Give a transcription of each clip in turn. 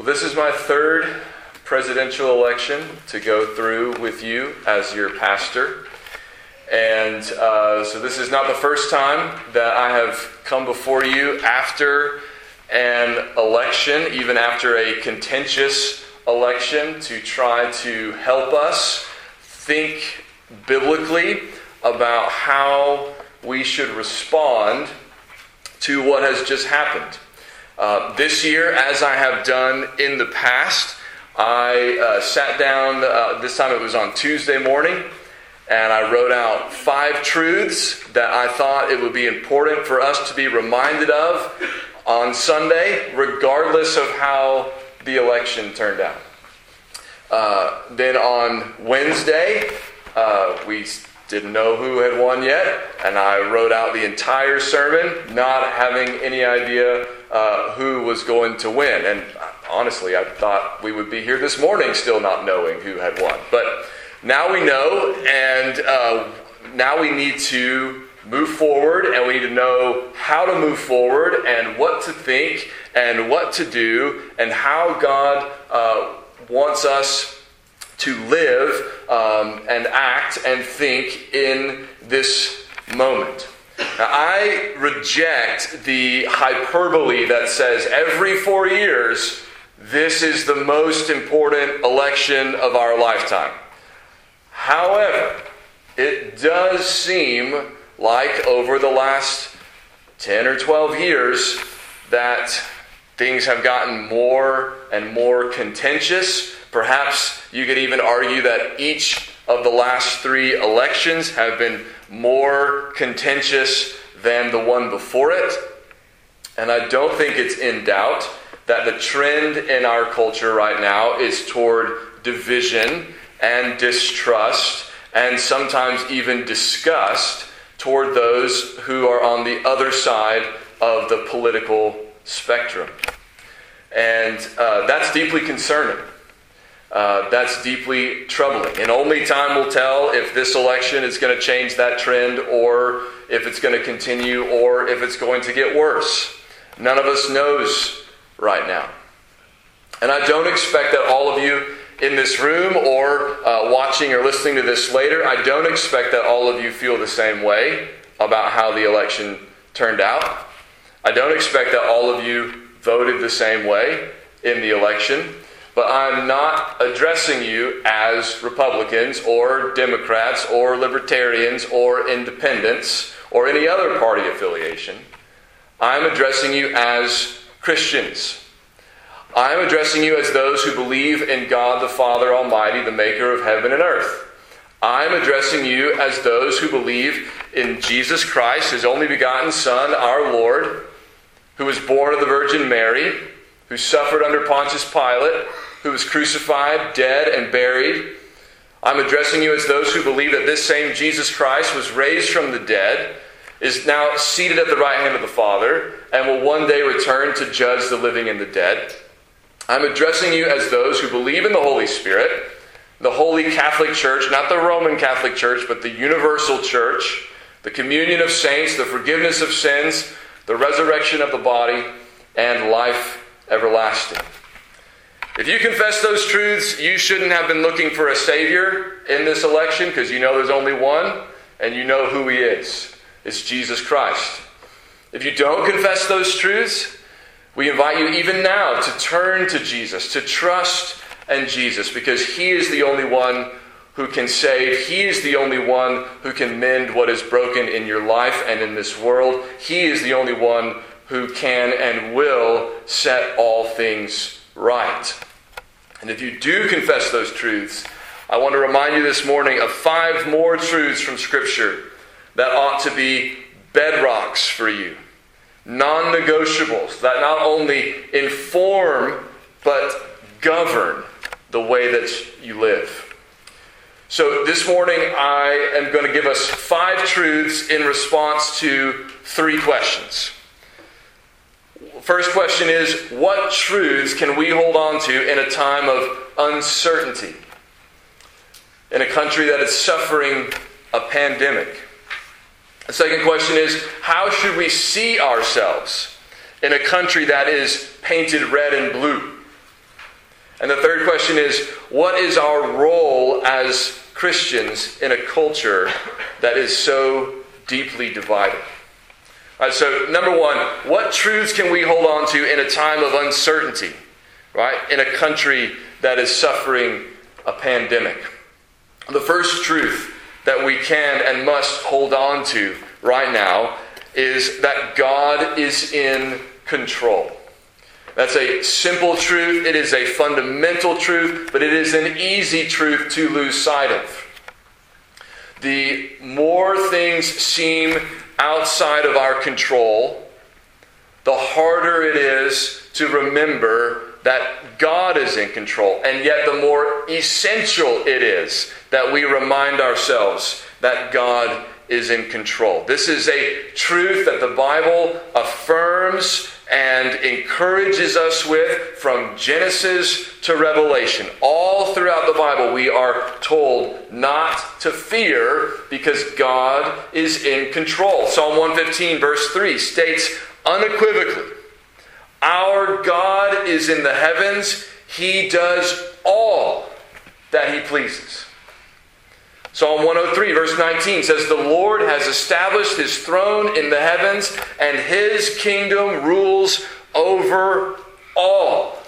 Well, this is my third presidential election to go through with you as your pastor. And uh, so this is not the first time that I have come before you after an election, even after a contentious election, to try to help us think biblically about how we should respond to what has just happened. Uh, this year, as I have done in the past, I uh, sat down, uh, this time it was on Tuesday morning, and I wrote out five truths that I thought it would be important for us to be reminded of on Sunday, regardless of how the election turned out. Uh, then on Wednesday, uh, we didn't know who had won yet, and I wrote out the entire sermon, not having any idea uh, who was going to win. And honestly, I thought we would be here this morning still not knowing who had won. But now we know, and uh, now we need to move forward, and we need to know how to move forward, and what to think, and what to do, and how God uh, wants us to live um, and act and think in this moment. Now, I reject the hyperbole that says every four years, this is the most important election of our lifetime. However, it does seem like over the last 10 or 12 years that things have gotten more and more contentious Perhaps you could even argue that each of the last three elections have been more contentious than the one before it. And I don't think it's in doubt that the trend in our culture right now is toward division and distrust and sometimes even disgust toward those who are on the other side of the political spectrum. And uh, that's deeply concerning. Uh, that's deeply troubling. And only time will tell if this election is going to change that trend or if it's going to continue or if it's going to get worse. None of us knows right now. And I don't expect that all of you in this room or uh, watching or listening to this later, I don't expect that all of you feel the same way about how the election turned out. I don't expect that all of you voted the same way in the election. But I'm not addressing you as Republicans or Democrats or Libertarians or Independents or any other party affiliation. I'm addressing you as Christians. I'm addressing you as those who believe in God the Father Almighty, the maker of heaven and earth. I'm addressing you as those who believe in Jesus Christ, his only begotten Son, our Lord, who was born of the Virgin Mary who suffered under Pontius Pilate, who was crucified, dead, and buried. I'm addressing you as those who believe that this same Jesus Christ was raised from the dead, is now seated at the right hand of the Father, and will one day return to judge the living and the dead. I'm addressing you as those who believe in the Holy Spirit, the Holy Catholic Church, not the Roman Catholic Church, but the universal church, the communion of saints, the forgiveness of sins, the resurrection of the body, and life everlasting. If you confess those truths, you shouldn't have been looking for a Savior in this election because you know there's only one and you know who He is. It's Jesus Christ. If you don't confess those truths, we invite you even now to turn to Jesus, to trust in Jesus because He is the only one who can save. He is the only one who can mend what is broken in your life and in this world. He is the only one who can and will set all things right. And if you do confess those truths, I want to remind you this morning of five more truths from Scripture that ought to be bedrocks for you, non negotiables that not only inform but govern the way that you live. So, this morning I am going to give us five truths in response to three questions. First question is what truths can we hold on to in a time of uncertainty? In a country that is suffering a pandemic? The second question is how should we see ourselves in a country that is painted red and blue? And the third question is what is our role as Christians in a culture that is so deeply divided? Right, so, number one, what truths can we hold on to in a time of uncertainty, right? In a country that is suffering a pandemic. The first truth that we can and must hold on to right now is that God is in control. That's a simple truth. It is a fundamental truth, but it is an easy truth to lose sight of. The more things seem outside of our control, the harder it is to remember that God is in control. And yet, the more essential it is that we remind ourselves that God is in control. This is a truth that the Bible affirms and encourages us with from Genesis to Revelation. All throughout the Bible, we are told not to fear because God is in control. Psalm 115, verse 3 states unequivocally Our God is in the heavens, He does all that He pleases. Psalm 103, verse 19 says, The Lord has established his throne in the heavens, and his kingdom rules over all.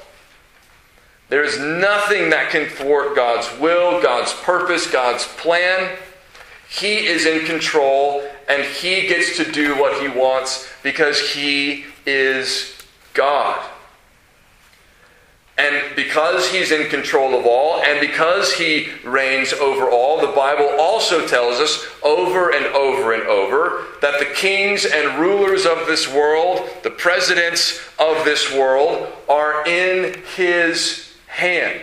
There is nothing that can thwart God's will, God's purpose, God's plan. He is in control, and he gets to do what he wants because he is God. And because he's in control of all, and because he reigns over all, the Bible also tells us over and over and over that the kings and rulers of this world, the presidents of this world, are in his hand.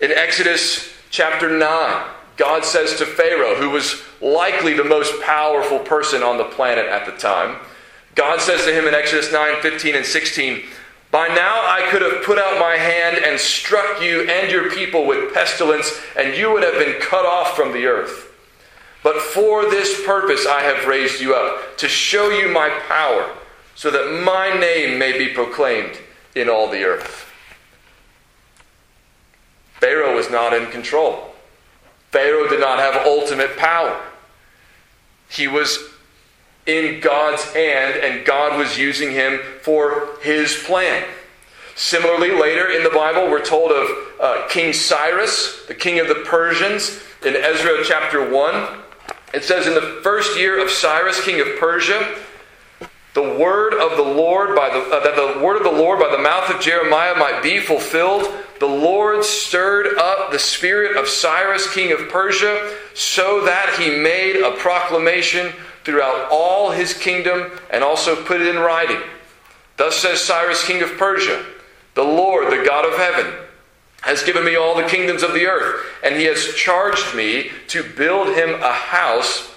In Exodus chapter 9, God says to Pharaoh, who was likely the most powerful person on the planet at the time, God says to him in Exodus 9 15 and 16, by now I could have put out my hand and struck you and your people with pestilence, and you would have been cut off from the earth. But for this purpose I have raised you up, to show you my power, so that my name may be proclaimed in all the earth. Pharaoh was not in control. Pharaoh did not have ultimate power. He was in God's hand, and God was using him for his plan. Similarly, later in the Bible, we're told of uh, King Cyrus, the king of the Persians, in Ezra chapter 1. It says, In the first year of Cyrus, king of Persia, the word of the Lord by the, uh, that the word of the Lord by the mouth of Jeremiah might be fulfilled. The Lord stirred up the spirit of Cyrus, king of Persia, so that he made a proclamation throughout all his kingdom and also put it in writing. Thus says Cyrus, king of Persia The Lord, the God of heaven, has given me all the kingdoms of the earth, and he has charged me to build him a house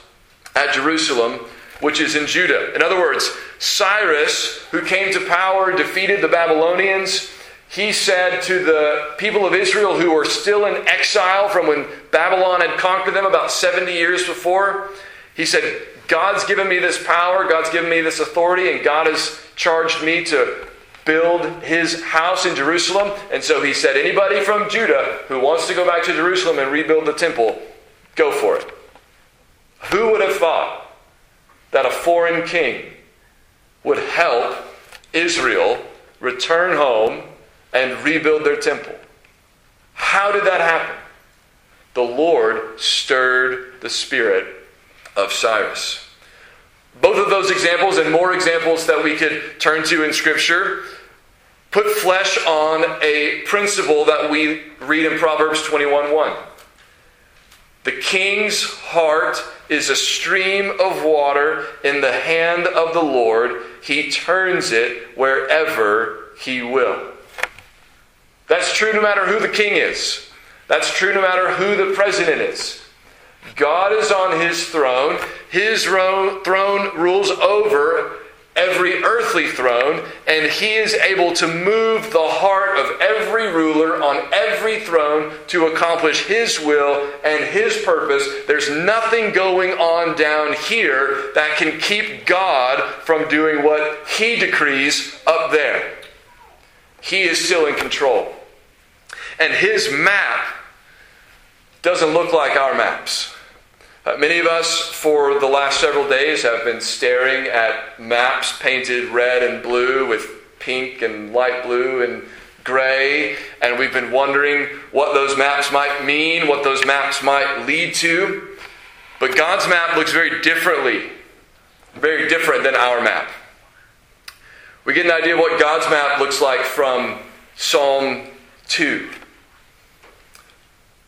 at Jerusalem, which is in Judah. In other words, Cyrus, who came to power, defeated the Babylonians, he said to the people of Israel who were still in exile from when Babylon had conquered them about 70 years before, he said, God's given me this power, God's given me this authority, and God has charged me to build his house in Jerusalem. And so he said, anybody from Judah who wants to go back to Jerusalem and rebuild the temple, go for it. Who would have thought that a foreign king would help Israel return home and rebuild their temple? How did that happen? The Lord stirred the spirit of Cyrus. Both of those examples and more examples that we could turn to in Scripture put flesh on a principle that we read in Proverbs 21:1. The king's heart is a stream of water in the hand of the Lord. He turns it wherever he will. That's true no matter who the king is. That's true no matter who the president is. God is on his throne. His throne rules over every earthly throne, and he is able to move the heart of every ruler on every throne to accomplish his will and his purpose. There's nothing going on down here that can keep God from doing what he decrees up there. He is still in control. And his map doesn't look like our maps. Uh, many of us, for the last several days, have been staring at maps painted red and blue with pink and light blue and gray, and we've been wondering what those maps might mean, what those maps might lead to. But God's map looks very differently, very different than our map. We get an idea of what God's map looks like from Psalm 2.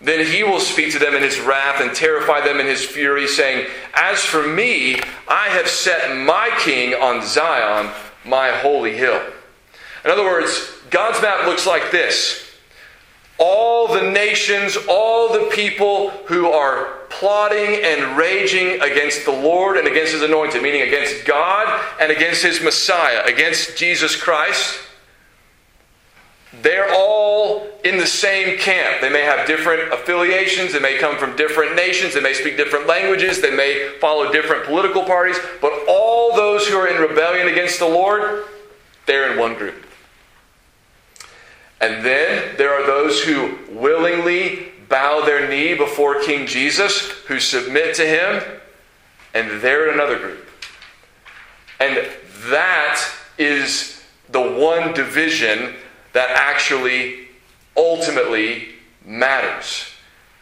Then he will speak to them in his wrath and terrify them in his fury, saying, As for me, I have set my king on Zion, my holy hill. In other words, God's map looks like this all the nations, all the people who are plotting and raging against the Lord and against his anointed, meaning against God and against his Messiah, against Jesus Christ they're all in the same camp. They may have different affiliations, they may come from different nations, they may speak different languages, they may follow different political parties, but all those who are in rebellion against the Lord, they're in one group. And then there are those who willingly bow their knee before King Jesus, who submit to him, and they're in another group. And that is the one division that actually ultimately matters.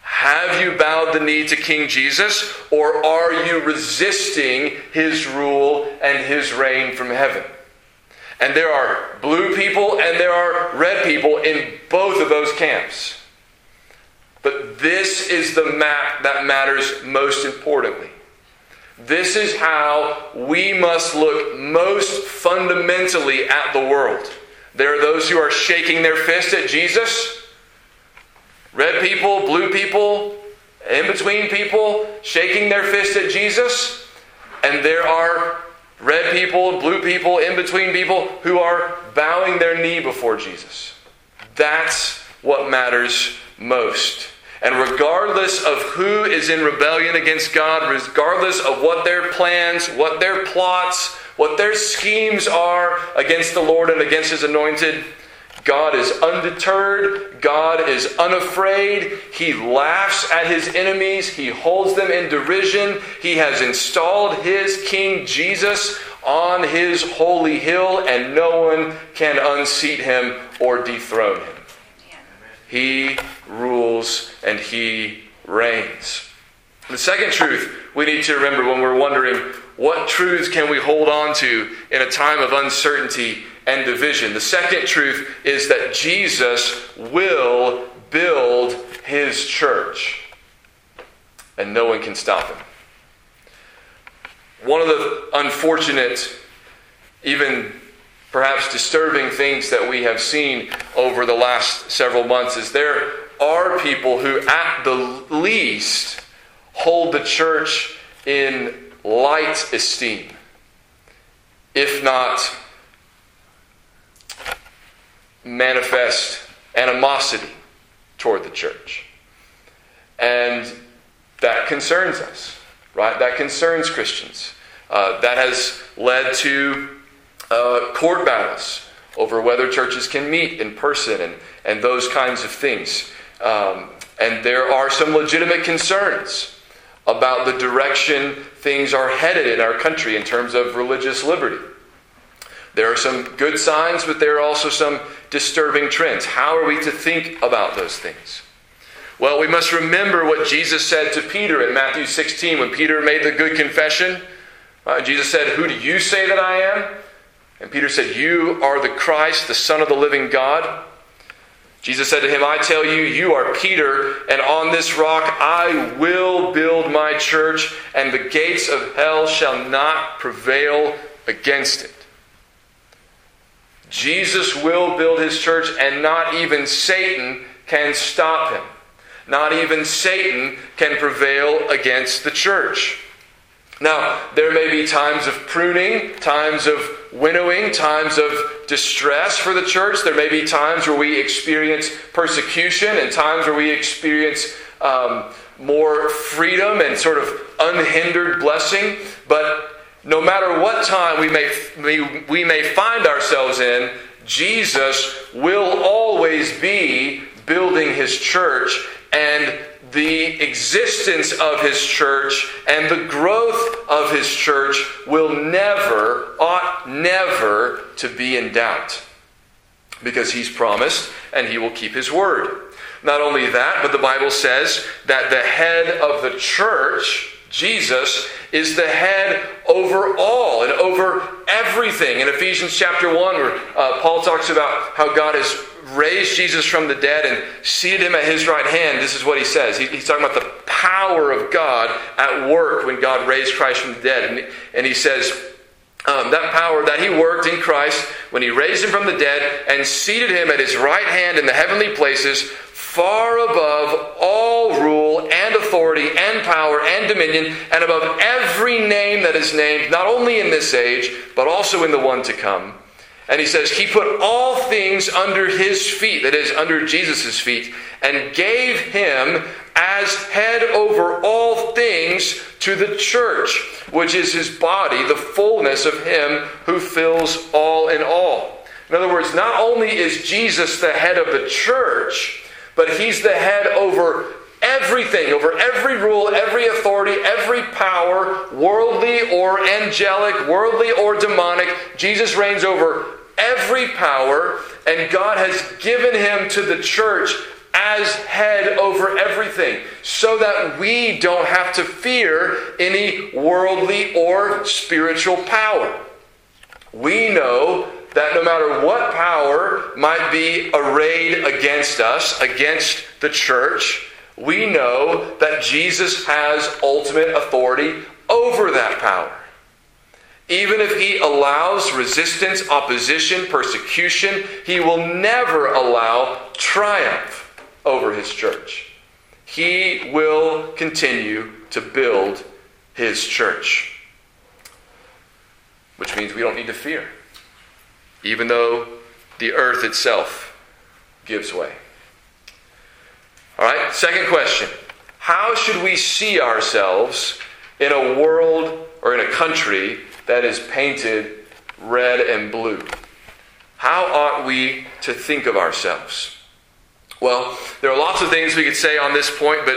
Have you bowed the knee to King Jesus, or are you resisting his rule and his reign from heaven? And there are blue people and there are red people in both of those camps. But this is the map that matters most importantly. This is how we must look most fundamentally at the world. There are those who are shaking their fist at Jesus. Red people, blue people, in between people shaking their fist at Jesus. And there are red people, blue people, in between people who are bowing their knee before Jesus. That's what matters most. And regardless of who is in rebellion against God, regardless of what their plans, what their plots, what their schemes are against the Lord and against His anointed, God is undeterred. God is unafraid. He laughs at his enemies. He holds them in derision. He has installed his King Jesus on his holy hill, and no one can unseat him or dethrone him. He rules and he reigns. The second truth we need to remember when we're wondering what truths can we hold on to in a time of uncertainty and division? The second truth is that Jesus will build his church, and no one can stop him. One of the unfortunate, even perhaps disturbing things that we have seen over the last several months is there are people who, at the least, hold the church in light esteem, if not manifest animosity toward the church. And that concerns us, right? That concerns Christians. Uh, that has led to uh, court battles over whether churches can meet in person and, and those kinds of things. Um, and there are some legitimate concerns about the direction things are headed in our country in terms of religious liberty. There are some good signs, but there are also some disturbing trends. How are we to think about those things? Well, we must remember what Jesus said to Peter in Matthew 16 when Peter made the good confession. Uh, Jesus said, Who do you say that I am? And Peter said, You are the Christ, the Son of the living God. Jesus said to him, I tell you, you are Peter, and on this rock I will build my church, and the gates of hell shall not prevail against it. Jesus will build his church, and not even Satan can stop him. not even Satan can prevail against the church. Now, there may be times of pruning, times of winnowing, times of distress for the church. There may be times where we experience persecution and times where we experience um, more freedom and sort of unhindered blessing. But no matter what time we may, we, we may find ourselves in, Jesus will always be building his church and the existence of his church and the growth of his church will never, ought never to be in doubt. Because he's promised and he will keep his word. Not only that, but the Bible says that the head of the church, Jesus, is the head over all and over everything. In Ephesians chapter 1, where uh, Paul talks about how God has raised Jesus from the dead and seated him at his right hand, this is what he says. He, he's talking about the power of God at work when God raised Christ from the dead. And, and he says, um, that power that he worked in Christ when he raised him from the dead and seated him at his right hand in the heavenly places, far above all rule and authority and power and dominion, and above every name that is named, not only in this age, but also in the one to come. And he says, He put all things under his feet, that is, under Jesus' feet, and gave him as head over all things to the church, which is his body, the fullness of him who fills all in all. In other words, not only is Jesus the head of the church, but he's the head over everything, over every rule, every authority, every power, worldly or angelic, worldly or demonic. Jesus reigns over every power, and God has given him to the church as head over everything, so that we don't have to fear any worldly or spiritual power. We know that no matter what power might be arrayed against us, against the church, we know that Jesus has ultimate authority over that power. Even if he allows resistance, opposition, persecution, he will never allow triumph over his church. He will continue to build his church. Which means we don't need to fear, even though the earth itself gives way. All right, second question How should we see ourselves in a world or in a country that is painted red and blue. How ought we to think of ourselves? Well, there are lots of things we could say on this point, but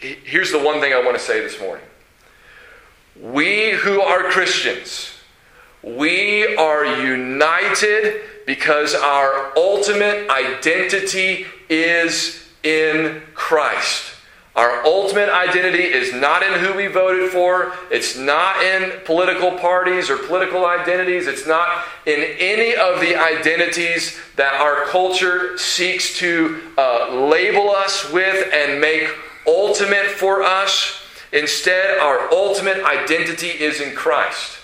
here's the one thing I want to say this morning. We who are Christians, we are united because our ultimate identity is in Christ. Our ultimate identity is not in who we voted for. It's not in political parties or political identities. It's not in any of the identities that our culture seeks to uh, label us with and make ultimate for us. Instead, our ultimate identity is in Christ.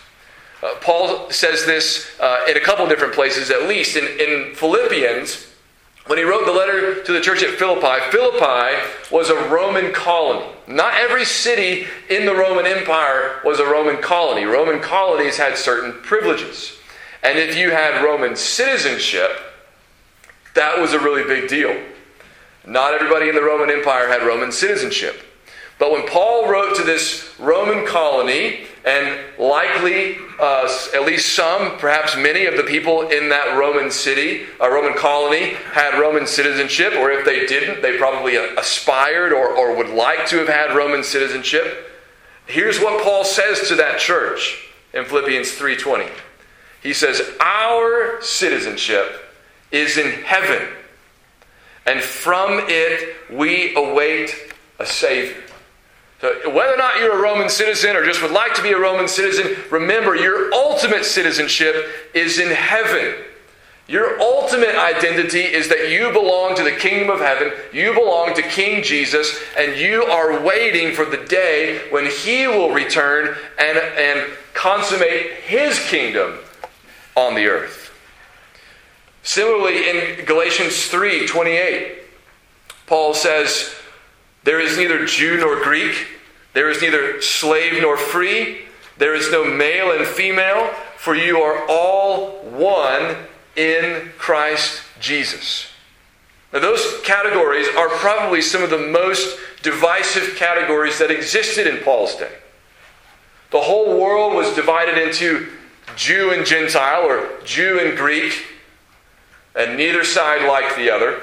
Uh, Paul says this uh, in a couple different places, at least. In, in Philippians, when he wrote the letter to the church at Philippi, Philippi was a Roman colony. Not every city in the Roman Empire was a Roman colony. Roman colonies had certain privileges. And if you had Roman citizenship, that was a really big deal. Not everybody in the Roman Empire had Roman citizenship. But when Paul wrote to this Roman colony, and likely uh, at least some, perhaps many of the people in that Roman city, a uh, Roman colony, had Roman citizenship, or if they didn't, they probably aspired or, or would like to have had Roman citizenship. Here's what Paul says to that church in Philippians 3:20. He says, "Our citizenship is in heaven, and from it we await a savior." So whether or not you're a Roman citizen or just would like to be a Roman citizen, remember your ultimate citizenship is in heaven. Your ultimate identity is that you belong to the kingdom of heaven, you belong to King Jesus, and you are waiting for the day when he will return and, and consummate his kingdom on the earth. Similarly, in Galatians 3 28, Paul says, There is neither Jew nor Greek, there is neither slave nor free, there is no male and female, for you are all one in Christ Jesus. Now, those categories are probably some of the most divisive categories that existed in Paul's day. The whole world was divided into Jew and Gentile, or Jew and Greek, and neither side liked the other.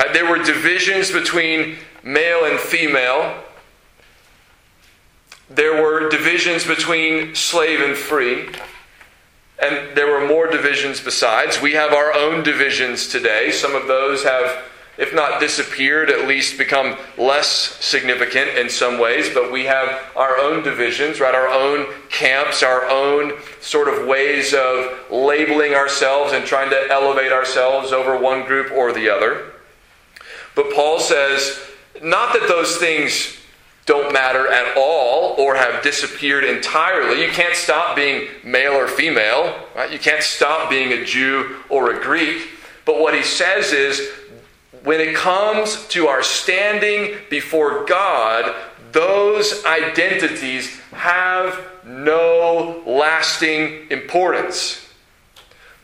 Right? There were divisions between male and female. There were divisions between slave and free. And there were more divisions besides. We have our own divisions today. Some of those have, if not disappeared, at least become less significant in some ways. But we have our own divisions, right? Our own camps, our own sort of ways of labeling ourselves and trying to elevate ourselves over one group or the other. But Paul says, not that those things don't matter at all or have disappeared entirely. You can't stop being male or female, right? You can't stop being a Jew or a Greek. But what he says is when it comes to our standing before God, those identities have no lasting importance.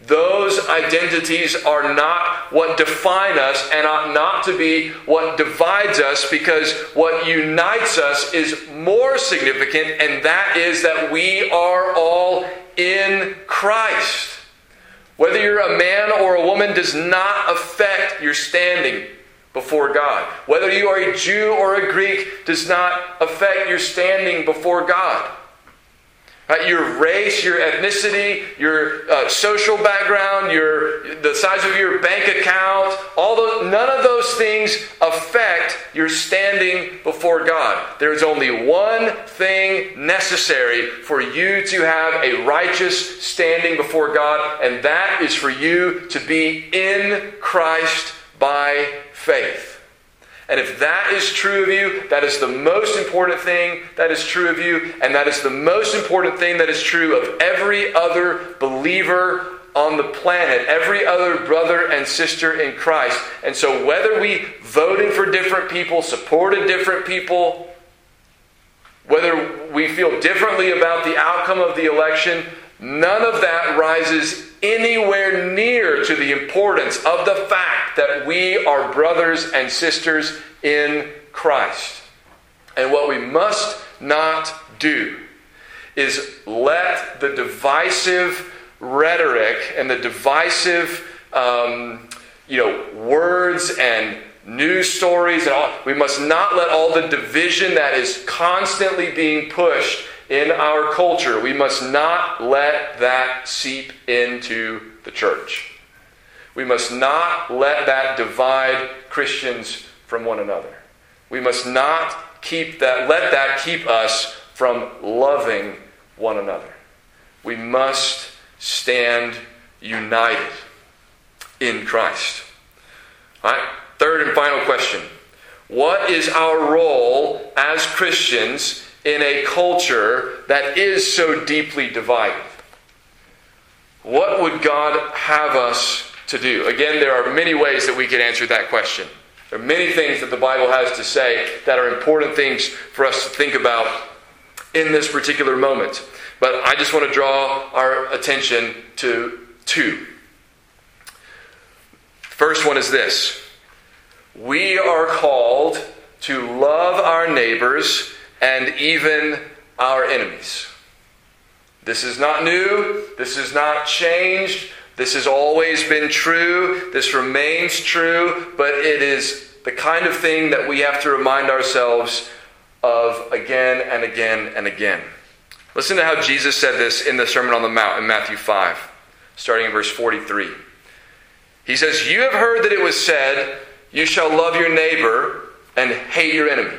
Those identities are not what define us and ought not to be what divides us because what unites us is more significant, and that is that we are all in Christ. Whether you're a man or a woman does not affect your standing before God. Whether you are a Jew or a Greek does not affect your standing before God. Uh, your race, your ethnicity, your uh, social background, your the size of your bank account, all none of those things affect your standing before God. There is only one thing necessary for you to have a righteous standing before God, and that is for you to be in Christ by faith. And if that is true of you, that is the most important thing that is true of you, and that is the most important thing that is true of every other believer on the planet, every other brother and sister in Christ. And so, whether we voted for different people, supported different people, whether we feel differently about the outcome of the election, none of that rises anywhere near to the importance of the fact that we are brothers and sisters in Christ. And what we must not do is let the divisive rhetoric and the divisive um, you know, words and news stories and all, we must not let all the division that is constantly being pushed in our culture, we must not let that seep into the church. We must not let that divide Christians from one another. We must not keep that, let that keep us from loving one another. We must stand united in Christ. All right? Third and final question What is our role as Christians in a culture that is so deeply divided? What would God have us to do? Again, there are many ways that we could answer that question. There are many things that the Bible has to say that are important things for us to think about in this particular moment. But I just want to draw our attention to two. First one is this we are called to love our neighbors and even our enemies. This is not new. This is not changed. This has always been true. This remains true. But it is the kind of thing that we have to remind ourselves of again and again and again. Listen to how Jesus said this in the Sermon on the Mount in Matthew 5, starting in verse 43. He says, You have heard that it was said, You shall love your neighbor and hate your enemy.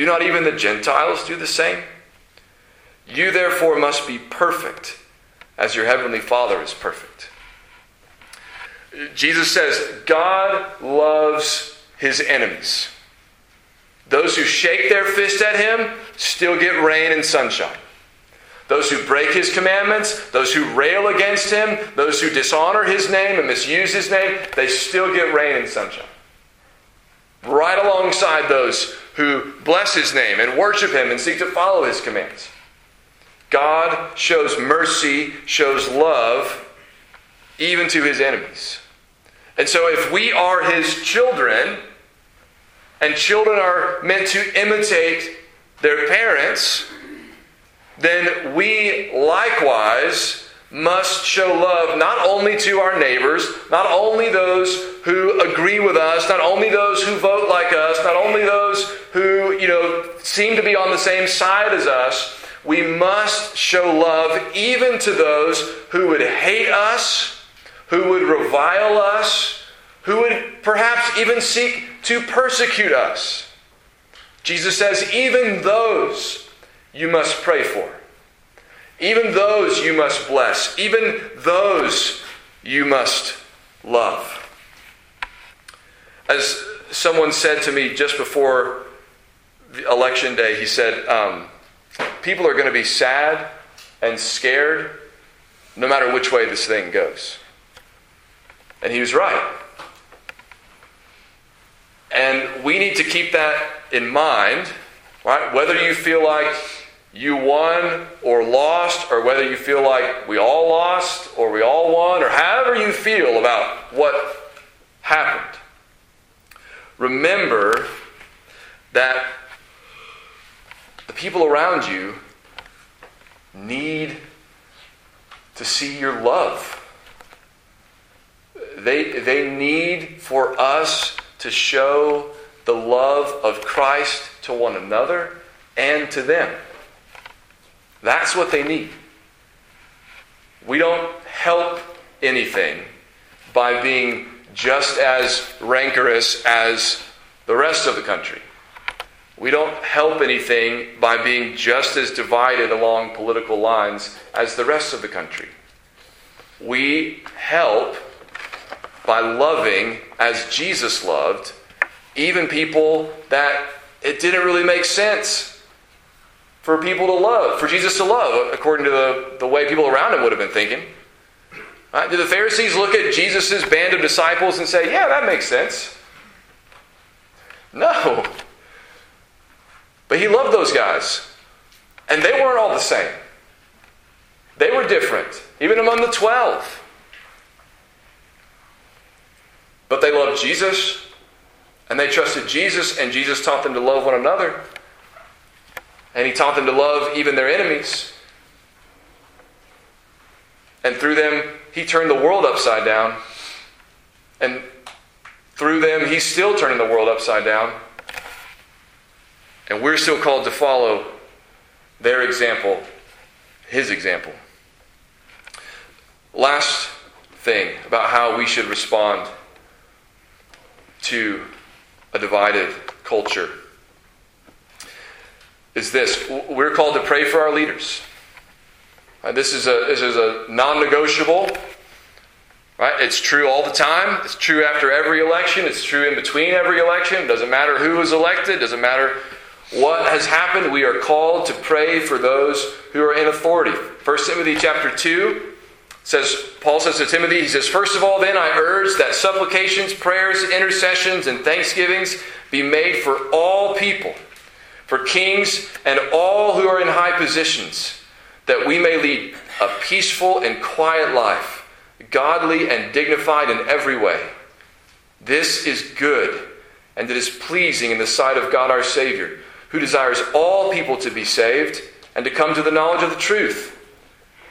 Do not even the Gentiles do the same? You therefore must be perfect, as your heavenly Father is perfect. Jesus says, God loves his enemies. Those who shake their fist at him still get rain and sunshine. Those who break his commandments, those who rail against him, those who dishonor his name and misuse his name, they still get rain and sunshine. Right alongside those who bless his name and worship him and seek to follow his commands. God shows mercy, shows love, even to his enemies. And so, if we are his children, and children are meant to imitate their parents, then we likewise must show love not only to our neighbors, not only those who agree with us, not only those who vote like us, not only those who, you know, seem to be on the same side as us, we must show love even to those who would hate us, who would revile us, who would perhaps even seek to persecute us. Jesus says, even those you must pray for. Even those you must bless. Even those you must love. As someone said to me just before election day, he said, um, People are going to be sad and scared no matter which way this thing goes. And he was right. And we need to keep that in mind, right? Whether you feel like you won or lost, or whether you feel like we all lost or we all won, or however you feel about what happened, remember that the people around you need to see your love. They, they need for us to show the love of Christ to one another and to them. That's what they need. We don't help anything by being just as rancorous as the rest of the country. We don't help anything by being just as divided along political lines as the rest of the country. We help by loving as Jesus loved, even people that it didn't really make sense for people to love, for Jesus to love, according to the, the way people around him would have been thinking. Right? Did the Pharisees look at Jesus' band of disciples and say, Yeah, that makes sense? No. But he loved those guys. And they weren't all the same. They were different, even among the twelve. But they loved Jesus, and they trusted Jesus, and Jesus taught them to love one another. And he taught them to love even their enemies. And through them, he turned the world upside down. And through them, he's still turning the world upside down. And we're still called to follow their example, his example. Last thing about how we should respond to a divided culture is this we're called to pray for our leaders. Right, this is a, this is a non negotiable. Right? It's true all the time. It's true after every election. It's true in between every election. It doesn't matter who is elected. It doesn't matter what has happened. We are called to pray for those who are in authority. 1 Timothy chapter 2 says Paul says to Timothy, he says, First of all, then I urge that supplications, prayers, intercessions, and thanksgivings be made for all people for kings and all who are in high positions, that we may lead a peaceful and quiet life, godly and dignified in every way. This is good, and it is pleasing in the sight of God our Savior, who desires all people to be saved and to come to the knowledge of the truth.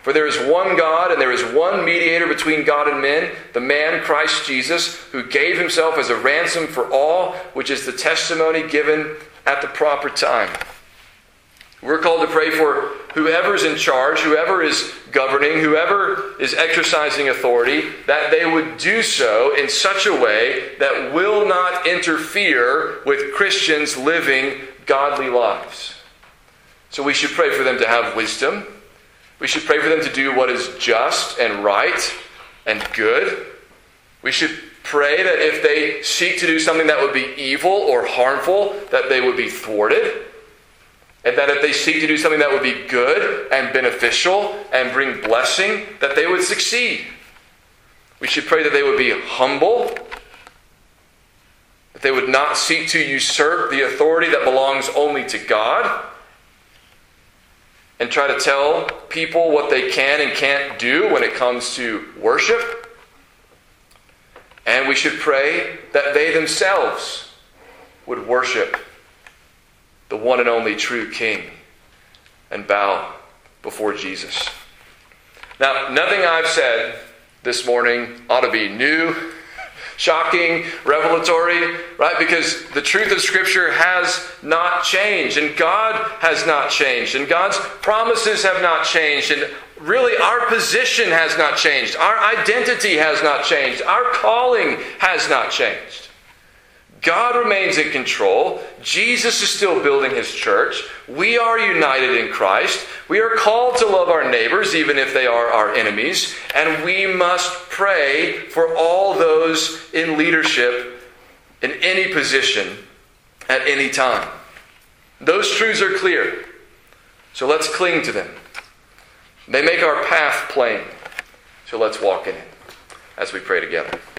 For there is one God, and there is one mediator between God and men, the man Christ Jesus, who gave himself as a ransom for all, which is the testimony given at the proper time. We're called to pray for whoever's in charge, whoever is governing, whoever is exercising authority, that they would do so in such a way that will not interfere with Christians living godly lives. So we should pray for them to have wisdom. We should pray for them to do what is just and right and good. We should pray that if they seek to do something that would be evil or harmful, that they would be thwarted. And that if they seek to do something that would be good and beneficial and bring blessing, that they would succeed. We should pray that they would be humble, that they would not seek to usurp the authority that belongs only to God, and try to tell people what they can and can't do when it comes to worship. And we should pray that they themselves would worship the one and only true King and bow before Jesus. Now, nothing I've said this morning ought to be new, shocking, revelatory, right? Because the truth of Scripture has not changed, and God has not changed, and God's promises have not changed, and really our position has not changed. Our identity has not changed. Our calling has not changed. God remains in control. Jesus is still building his church. We are united in Christ. We are called to love our neighbors, even if they are our enemies. And we must pray for all those in leadership in any position at any time. Those truths are clear. So let's cling to them. They make our path plain. So let's walk in it as we pray together.